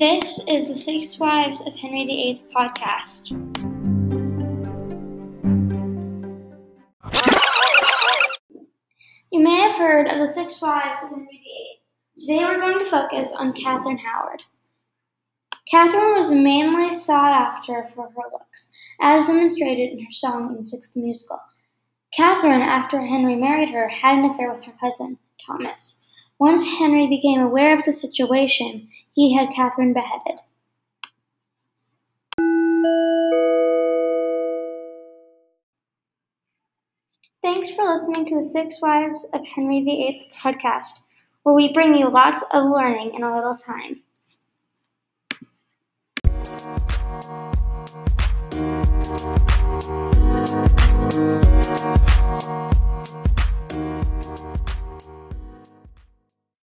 This is the Six Wives of Henry VIII podcast. You may have heard of the Six Wives of Henry VIII. Today we're going to focus on Catherine Howard. Catherine was mainly sought after for her looks, as demonstrated in her song in Sixth Musical. Catherine, after Henry married her, had an affair with her cousin, Thomas. Once Henry became aware of the situation, he had Catherine beheaded. Thanks for listening to the Six Wives of Henry VIII podcast, where we bring you lots of learning in a little time. Thank you.